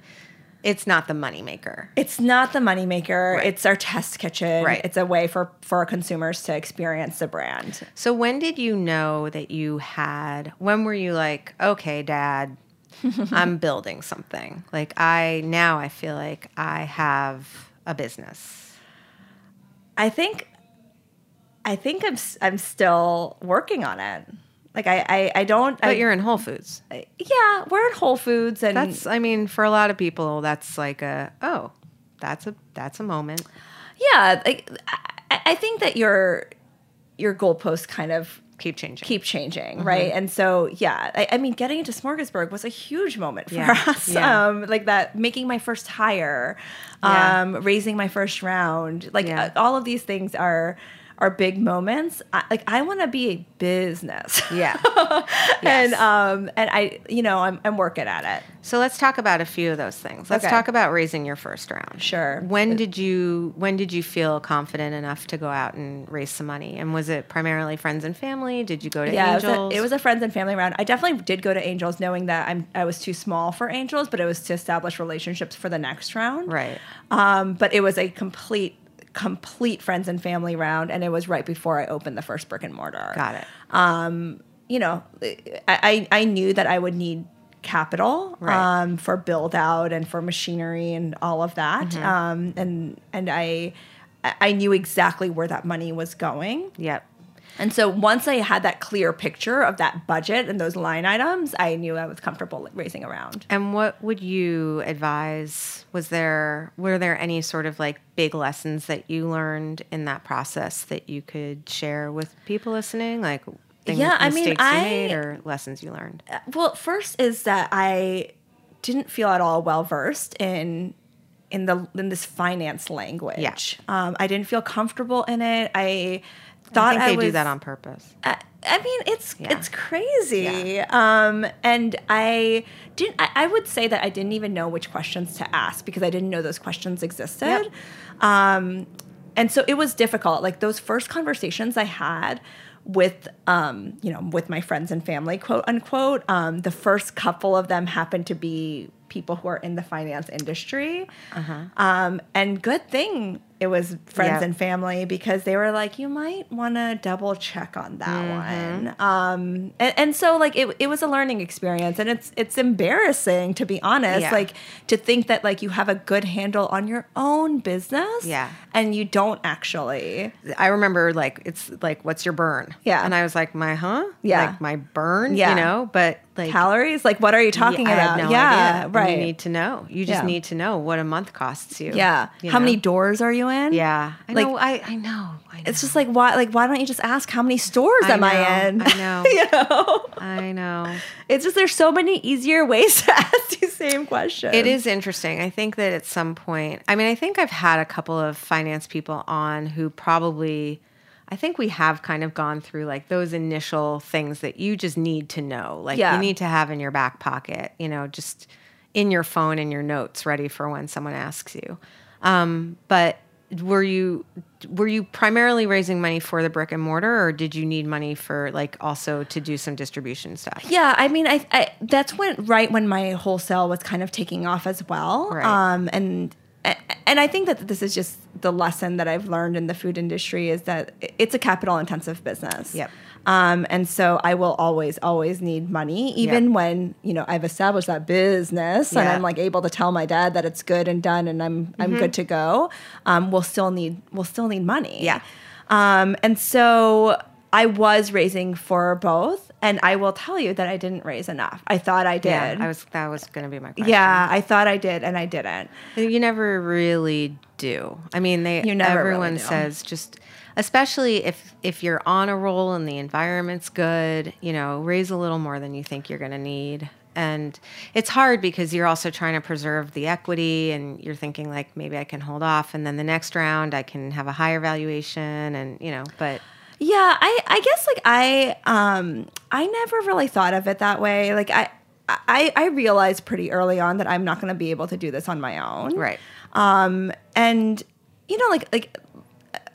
it's not the moneymaker. it's not the moneymaker. Right. It's our test kitchen. Right. It's a way for for our consumers to experience the brand. So when did you know that you had? When were you like, okay, Dad, I'm building something. Like I now I feel like I have a business. I think, I think I'm I'm still working on it. Like I I, I don't. But I, you're in Whole Foods. yeah. We're at Whole Foods and That's I mean, for a lot of people, that's like a oh, that's a that's a moment. yeah. Like I, I think that your your goalposts kind of Keep changing. keep changing, right? And so, yeah, I, I mean, getting into Smorgasburg was a huge moment for Yeah, us. yeah. Um, like that, making my first hire, Yeah. um, raising my first round, like Yeah. uh, all of these things are are big moments. I, like I want to be a business, Yeah. and um, and I, you know, I'm I'm working at it. So let's talk about a few of those things. Let's Okay. talk about raising your first round. Sure. When did you when did you feel confident enough to go out and raise some money? And was it primarily friends and family? Did you go to Yeah, it was, Angels? a, it was a friends and family round. I definitely did go to Angels, knowing that I'm I was too small for Angels, but it was to establish relationships for the next round. right. Um, but it was a complete, complete friends and family round, and it was right before I opened the first brick and mortar. Got it. Um, You know, I I, I knew that I would need capital Right. um, for build out and for machinery and all of that, Mm-hmm. um, and and I I knew exactly where that money was going. Yep. And so once I had that clear picture of that budget and those line items, I knew I was comfortable raising around. And what would you advise? Was there were there any sort of like big lessons that you learned in that process that you could share with people listening? Like things, Yeah, I mean, I- made or lessons you learned? Well, first is that I didn't feel at all well versed in in the in this finance language. Yeah. Um, I didn't feel comfortable in it. I I thought think I, they was, do that on purpose. I, I mean, it's Yeah. it's crazy. Um, and I didn't. I, I would say that I didn't even know which questions to ask because I didn't know those questions existed. Yep. Um, and so it was difficult. Like those first conversations I had with, um, you know, with my friends and family, quote unquote. Um, the first couple of them happened to be people who are in the finance industry. Um, and good thing it was friends Yep. and family because they were like, you might want to double check on that Mm-hmm. one. Um, and, and so like it, it was a learning experience and it's, it's embarrassing to be honest, Yeah. like to think that like you have a good handle on your own business Yeah. and you don't actually. I remember like it's like what's your burn? Yeah. And I was like, my huh? Yeah. Like my burn, Yeah. you know, but like Calories? Like, what are you talking I about? no yeah, idea. And right. You need to know. You just Yeah. need to know what a month costs you. yeah. you How many doors are you in? Yeah, I Like- know. I, I know. I know. It's just like why like why don't you just ask how many stores I am I in? I know. you know? I know. It's just there's so many easier ways to ask the same question. It is interesting. I think that at some point, I mean, I think I've had a couple of finance people on who probably, I think we have kind of gone through like those initial things that you just need to know. Like Yeah. you need to have in your back pocket, you know, just in your phone and your notes ready for when someone asks you. Um, but were you were you primarily raising money for the brick and mortar or did you need money for like also to do some distribution stuff Yeah, I mean, I, I that's when right when my wholesale was kind of taking off as well. Right. Um, and and I think that this is just the lesson that I've learned in the food industry is that it's a capital intensive business. Yep. Um, and so I will always, always need money, even Yep. when you know I've established that business and I'm like able to tell my dad that it's good and done and I'm I'm good to go. Um, we'll still need we'll still need money. Yeah. Um, and so I was raising for both, and I will tell you that I didn't raise enough. I thought I did. yeah i was that was going to be my question Yeah, I thought I did, and I didn't. You never really do. I mean, they You never really everyone do. says just especially if if you're on a roll and the environment's good, you know, raise a little more than you think you're going to need. And it's hard because you're also trying to preserve the equity and you're thinking like maybe I can hold off and then the next round I can have a higher valuation and you know, but Yeah, I I guess like I um I never really thought of it that way. Like I I I realized pretty early on that I'm not going to be able to do this on my own. right. Um and you know like like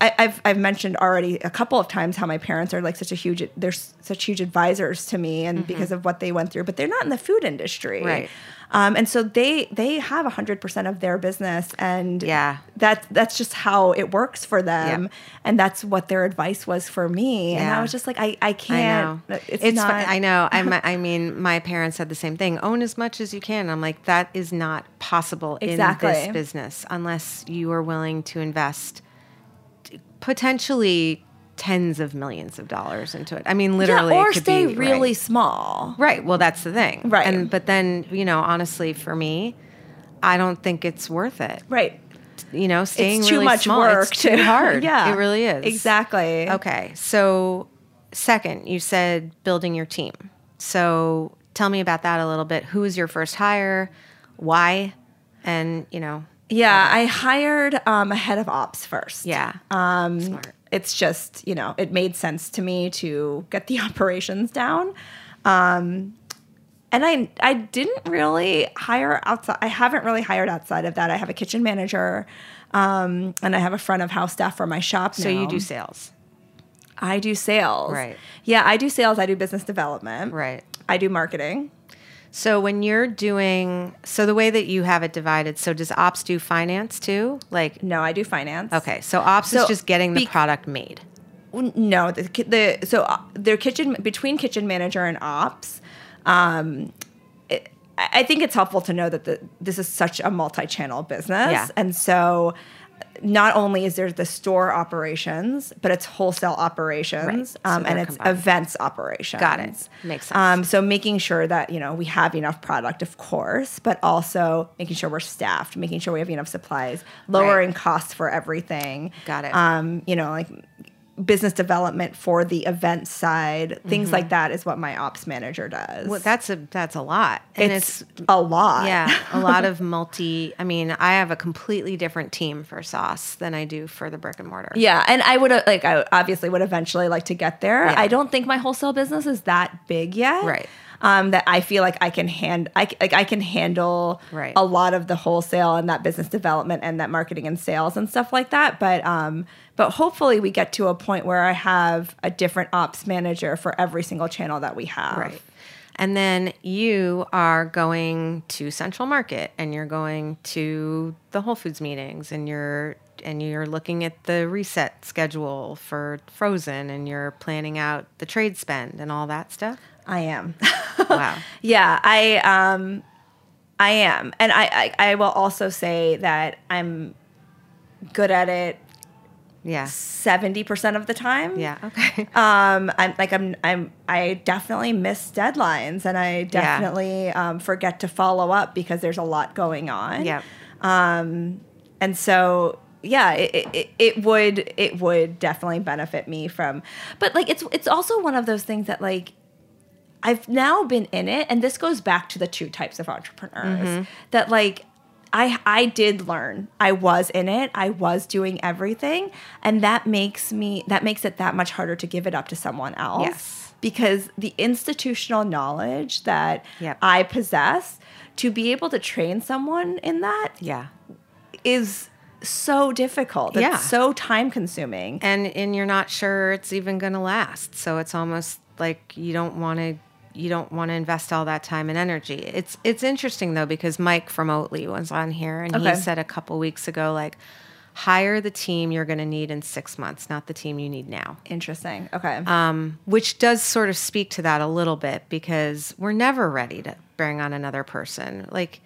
I, I've I've mentioned already a couple of times how my parents are like such a huge they're such huge advisors to me and because of what they went through, but they're not in the food industry, Right. Um, and so they they have hundred percent of their business, and Yeah. that that's just how it works for them, Yep. and that's what their advice was for me. And I was just like, I I I can't. know. It's, It's, not. fun. I know. I'm, I mean, my parents said the same thing. Own as much as you can. I'm like, that is not possible in this business unless you are willing to invest potentially tens of millions of dollars into it. I mean, literally, yeah, it or could stay be, really right. small. Right. Well, that's the thing. Right. And but then you know, honestly, for me, I don't think it's worth it. Right. You know, staying It's too really much small, work. It's too hard. yeah, it really is. Exactly. Okay. So, second, you said building your team. So, tell me about that a little bit. Who was your first hire? Why? And, you know, Yeah, I hired um, a head of ops first. yeah. Um, Smart. It's just, you know, it made sense to me to get the operations down. Um, and I, I didn't really hire outside. I haven't really hired outside of that. I have a kitchen manager, um, and I have a front of house staff for my shop. So, you do sales. I do sales. Right. Yeah, I do sales. I do business development. Right. I do marketing. So, when you're doing, so the way that you have it divided, so does ops do finance too? Like, No, I do finance. okay. So, ops is just getting the be- product made. No, the the so uh, their kitchen between kitchen manager and ops. Um, it, I I think it's helpful to know that the, this is such a multi-channel business, Yeah. and so not only is there the store operations, but it's wholesale operations, Right. So um, and it's combined. events operations. Got it. Makes sense. Um, so making sure that you know we have enough product, of course, but also making sure we're staffed, making sure we have enough supplies, lowering costs for everything. Got it. Um, you know, like business development for the event side, things like that is what my ops manager does. Mm-hmm. Well, that's a that's a lot, and it's, it's a lot. Yeah, a lot of multi. I mean, I have a completely different team for sauce than I do for the brick and mortar. Yeah, and I would uh, like I obviously would eventually like to get there. Yeah. I don't think my wholesale business is that big yet. Right. Um, that I feel like I can hand I like I can handle Right. a lot of the wholesale and that business development and that marketing and sales and stuff like that. But um, but hopefully we get to a point where I have a different ops manager for every single channel that we have. Right. And then you are going to Central Market and you're going to the Whole Foods meetings and you're and you're looking at the reset schedule for frozen and you're planning out the trade spend and all that stuff. I am. Wow. Yeah, I um I am. And I, I I will also say that I'm good at it Yeah. 70% of the time. Yeah. Okay. Um I'm like I'm I'm I definitely miss deadlines and I definitely um, forget to follow up because there's a lot going on. Yeah. Um and so yeah, it, it, it would it would definitely benefit me from, but like it's it's also one of those things that like I've now been in it, and this goes back to the two types of entrepreneurs Mm-hmm. that like I I did learn. I was in it. I was doing everything, and that makes me that makes it that much harder to give it up to someone else. Yes. Because the institutional knowledge that Yep. I possess to be able to train someone in that Yeah. is so difficult. Yeah. So time consuming. and and you're not sure it's even going to last so it's almost like you don't want to you don't want to invest all that time and energy it's it's interesting though because mike from oatly was on here and Okay. he said a couple weeks ago like hire the team you're going to need in six months not the team you need now Interesting. Okay. um, which does sort of speak to that a little bit because we're never ready to bring on another person. Like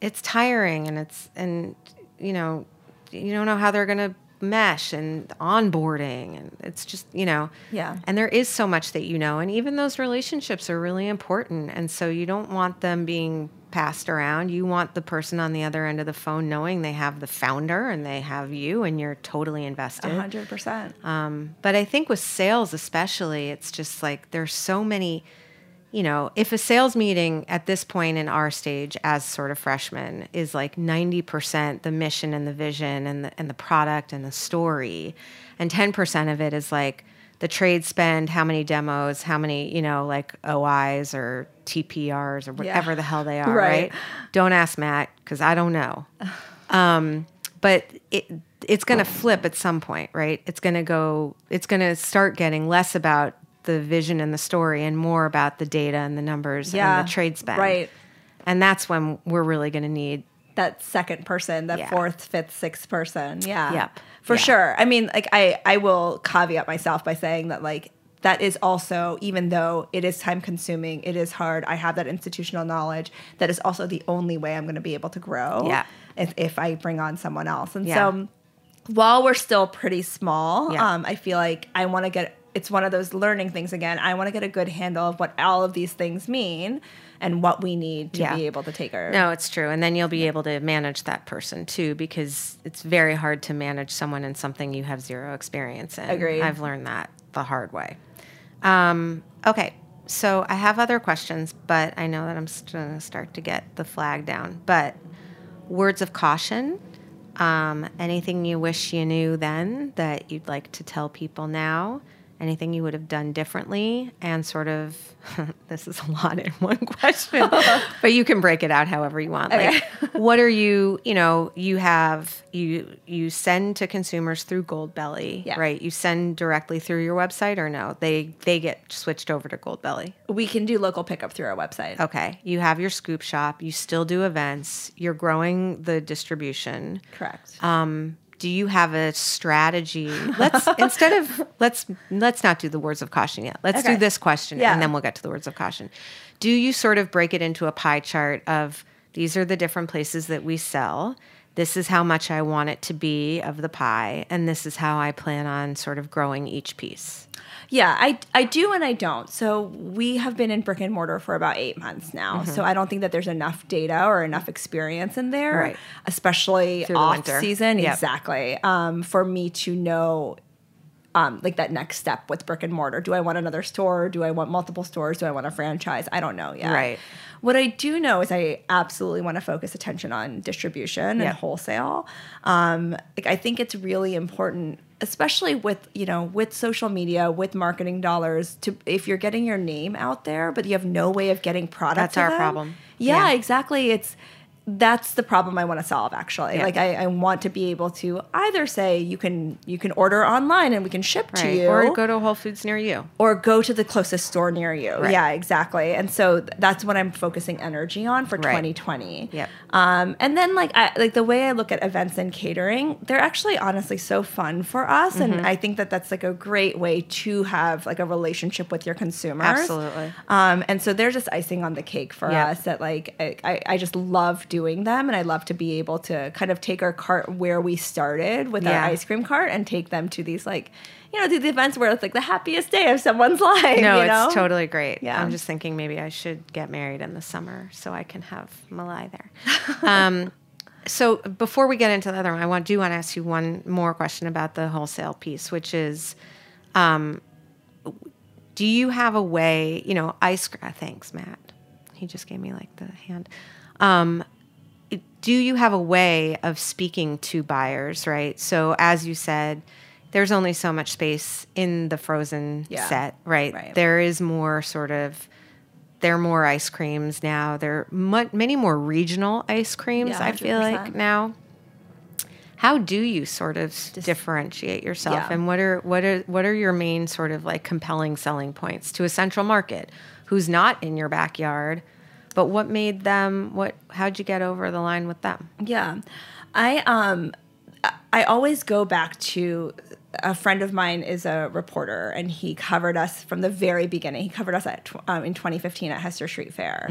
it's tiring and it's and you know you don't know how they're going to mesh and onboarding and it's just you know Yeah. and there is so much that you know and even those relationships are really important and so you don't want them being passed around you want the person on the other end of the phone knowing they have the founder and they have you and you're totally invested A hundred percent. um, but I think with sales, especially, it's just like there's so many. You know, if a sales meeting at this point in our stage as sort of freshmen is like 90% the mission and the vision and the, and the product and the story, and 10% of it is like the trade spend, how many demos, how many, you know, like OIs or TPRs or whatever the hell they are, Right. right? Don't ask Matt because I don't know Um, but it it's going to flip at some point, right? It's going to go. It's going to start getting less about the vision and the story, and more about the data and the numbers Yeah, and the trade spend. right. And that's when we're really going to need. that second person, that Yeah. fourth, fifth, sixth person. Yeah. Yep. For Yeah. sure. I mean, like I I will caveat myself by saying that like that is also even though it is time consuming, it is hard. I have that institutional knowledge. That is also the only way I'm going to be able to grow. Yeah. If if I bring on someone else. And Yeah. so while we're still pretty small, um, I feel like I want to get it's one of those learning things again. I want to get a good handle of what all of these things mean and what we need to Yeah. be able to take our No, it's true, and then you'll be able to manage that person too, because it's very hard to manage someone in something you have zero experience in. Agreed. I've learned that the hard way. Um, okay, so I have other questions, but I know that I'm going to start to get the flag down. But words of caution. Um, anything you wish you knew then that you'd like to tell people now? Anything you would have done differently? And sort of, this is a lot in one question, but you can break it out however you want. Like, what are you? You know, you have you you send to consumers through Goldbelly, Yeah. right? You send directly through your website, or no? They they get switched over to Goldbelly. we can do local pickup through our website. Okay, you have your scoop shop. You still do events. You're growing the distribution. Correct. Um, do you have a strategy? Let's instead of let's let's not do the words of caution yet. Let's Okay. do this question Yeah. and then we'll get to the words of caution. Do you sort of break it into a pie chart of these are the different places that we sell? This is how much I want it to be of the pie, and this is how I plan on sort of growing each piece. Yeah, I, I do and I don't. So we have been in brick and mortar for about eight months now. So I don't think that there's enough data or enough experience in there, Right. especially Through the off winter. season. Yep. Exactly. Um, for me to know um, like that next step with brick and mortar. Do I want another store? Do I want multiple stores? Do I want a franchise? I don't know yet. Right. What I do know is I absolutely want to focus attention on distribution Yep. and wholesale. Um, like I think it's really important, especially with you know with social media, with marketing dollars, to if you're getting your name out there, but you have no way of getting product. That's our them. problem. Yeah, Yeah. exactly. It's that's the problem I want to solve. Actually, Yeah. like I, I want to be able to either say you can you can order online and we can ship to you, Or go to Whole Foods near you. or go to the closest store near you. Right. Yeah, exactly. And so th- that's what I'm focusing energy on for Right. 2020. Yep. Um, and then like I, like the way I look at events and catering, they're actually honestly so fun for us, Mm-hmm. and I think that that's like a great way to have like a relationship with your consumers. Absolutely. Um, and so they're just icing on the cake for Yeah. us. That like I, I, I just love doing them, and I love to be able to kind of take our cart where we started with Yeah. our ice cream cart and take them to these like you know the, the events where it's like the happiest day of someone's life. No, you know? it's totally great. Yeah. I'm just thinking maybe I should get married in the summer so I can have Malai there. um, so before we get into the other one, I want do want to ask you one more question about the wholesale piece, which is, um, do you have a way? You know, ice. cream thanks, Matt. He just gave me like the hand. Um, do you have a way of speaking to buyers? Right. So as you said. There's only so much space in the frozen Yeah. set, right? Right. There is more sort of there are more ice creams now. There are many more regional ice creams. Yeah, I feel like now. How do you sort of differentiate yourself, Yeah. and what are what are what are your main sort of like compelling selling points to a central market who's not in your backyard? But what made them? What? How'd you get over the line with them? Yeah. I um I- always go back to a friend of mine is a reporter and he covered us from the very beginning. He covered us at um, in 2015 at Hester Street Fair.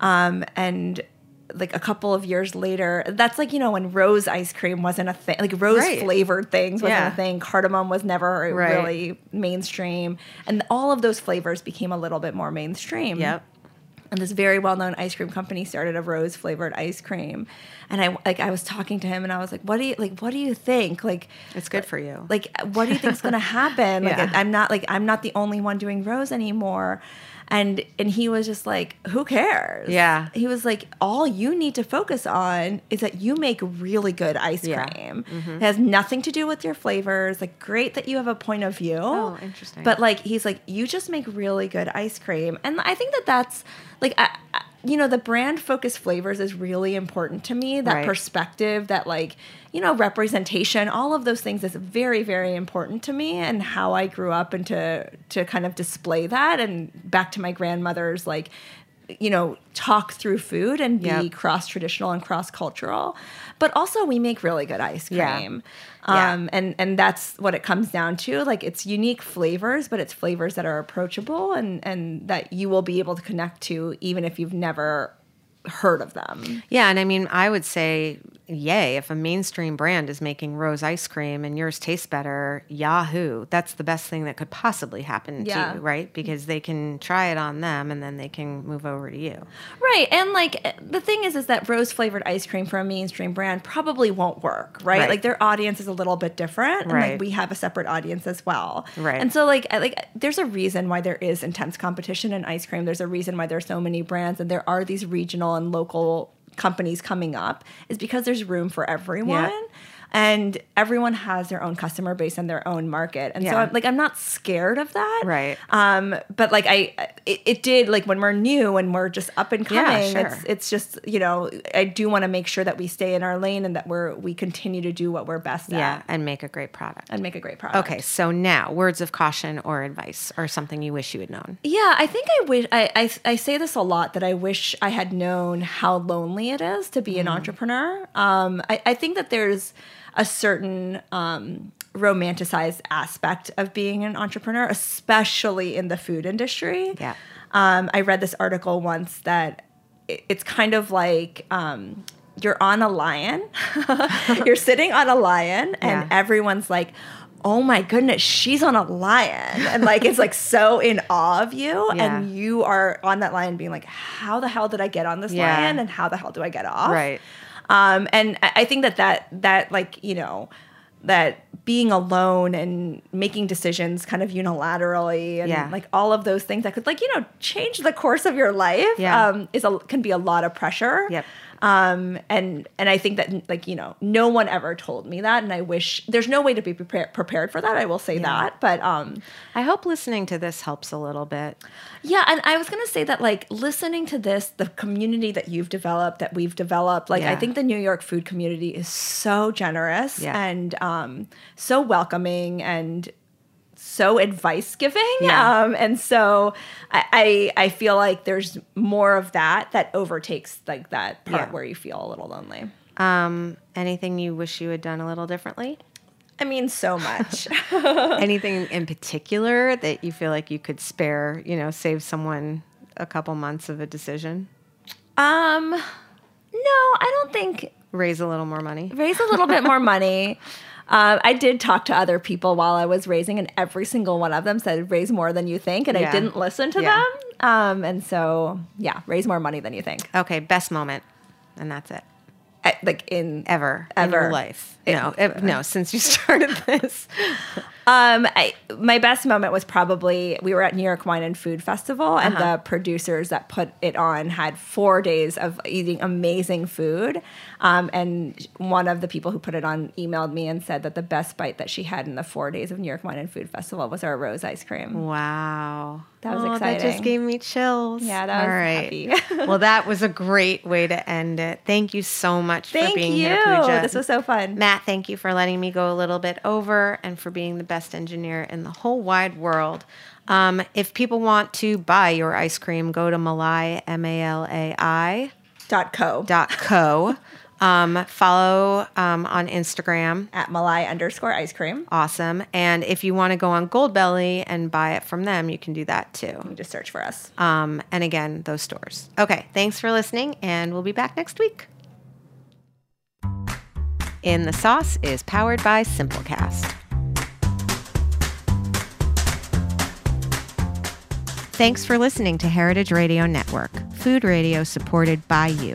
Um, and like a couple of years later, that's like, you know, when rose ice cream wasn't a thing, like rose Right. flavored things wasn't Yeah. a thing. Cardamom was never Right. really mainstream. And all of those flavors became a little bit more mainstream and this very well-known ice cream company started a rose flavored ice cream and i like i was talking to him and i was like what do you like what do you think like It's good for you. like what do you think's going to happen like Yeah. i'm not like i'm not the only one doing rose anymore and and he was just like who cares Yeah. he was like all you need to focus on is that you make really good ice Yeah. Mm-hmm. cream it has nothing to do with your flavors like great that you have a point of view Oh, interesting. but like he's like you just make really good ice cream and i think that that's like I, I- you know the brand focused flavors is really important to me that Right. perspective that like you know representation all of those things is very very important to me and how i grew up and to to kind of display that and back to my grandmother's like you know talk through food and be Yep. cross traditional and cross cultural but also we make really good ice cream Yeah. um, and and that's what it comes down to. Like it's unique flavors, but it's flavors that are approachable and and that you will be able to connect to, even if you've never heard of them. Yeah, and I mean, I would say, yay, if a mainstream brand is making rose ice cream and yours tastes better, Yahoo! That's the best thing that could possibly happen Yeah. to you, right? Because they can try it on them and then they can move over to you. Right. And like the thing is is that rose flavored ice cream for a mainstream brand probably won't work, right? Right. Like their audience is a little bit different and Right. like we have a separate audience as well. Right. And so like like there's a reason why there is intense competition in ice cream. There's a reason why there's so many brands and there are these regional and local companies coming up is because there's room for everyone. And everyone has their own customer base and their own market, and so I'm, like I'm not scared of that, Right. Um, but like I, it, it did like when we're new and we're just up and coming Yeah, sure. It's it's just you know I do want to make sure that we stay in our lane and that we're we continue to do what we're best Yeah, at and make a great product. and make a great product. Okay, so now words of caution or advice or something you wish you had known. Yeah, I think I wish I, I I say this a lot that I wish I had known how lonely it is to be an entrepreneur. Um, I, I think that there's a certain um, romanticized aspect of being an entrepreneur, especially in the food industry. Yeah. Um, I read this article once that it's kind of like um, you're on a lion, you're sitting on a lion, and Yeah. everyone's like, "Oh my goodness, she's on a lion," and like it's like so in awe of you, Yeah. and you are on that lion, being like, "How the hell did I get on this Yeah. lion, and how the hell do I get off?" Right. Um, and I think that that that like you know that being alone and making decisions kind of unilaterally and Yeah. like all of those things that could like you know change the course of your life Yeah. um, is a can be a lot of pressure. Yep. Um, and and I think that like you know no one ever told me that, and I wish there's no way to be prepared prepared for that. I will say that, but um, I hope listening to this helps a little bit. yeah, and I was gonna say that like listening to this, the community that you've developed, that we've developed, like I think the New York food community is so generous Yeah. and um, so welcoming and so advice giving. Yeah. Um, and so I, I I feel like there's more of that that overtakes like that part Yeah. where you feel a little lonely. Um, anything you wish you had done a little differently? I mean, so much. anything in particular that you feel like you could spare, you know, save someone a couple months of a decision? um, no, I don't think Raise a little more money? raise a little bit more money. Uh, I did talk to other people while I was raising, and every single one of them said raise more than you think, and Yeah. I didn't listen to Yeah. them. Um, and so, yeah, raise more money than you think. Okay, best moment. And that's it. eh, like in ever in Ever. your life. No, eh, no, since you started this. Um, I, my best moment was probably we were at New York Wine and Food Festival, and Uh-huh. the producers that put it on had four days of eating amazing food. Um, and one of the people who put it on emailed me and said that the best bite that she had in the four days of New York Wine and Food Festival was our rose ice cream. Wow. That was oh, That just gave me chills. Yeah, that was All right. happy. well, that was a great way to end it. Thank you so much for being you. here, Pooja. This was so fun. Matt, thank you for letting me go a little bit over and for being the best engineer in the whole wide world. Um, if people want to buy your ice cream, go to Malai, M A L A I Dot co dot co. Um, follow um, on Instagram. at Malai underscore ice cream. Awesome. And if you want to go on Goldbelly and buy it from them, you can do that too. You just search for us. Um, and again, those stores. Okay, thanks for listening, and we'll be back next week. In the Sauce is powered by Simplecast. Thanks for listening to Heritage Radio Network, food radio supported by you.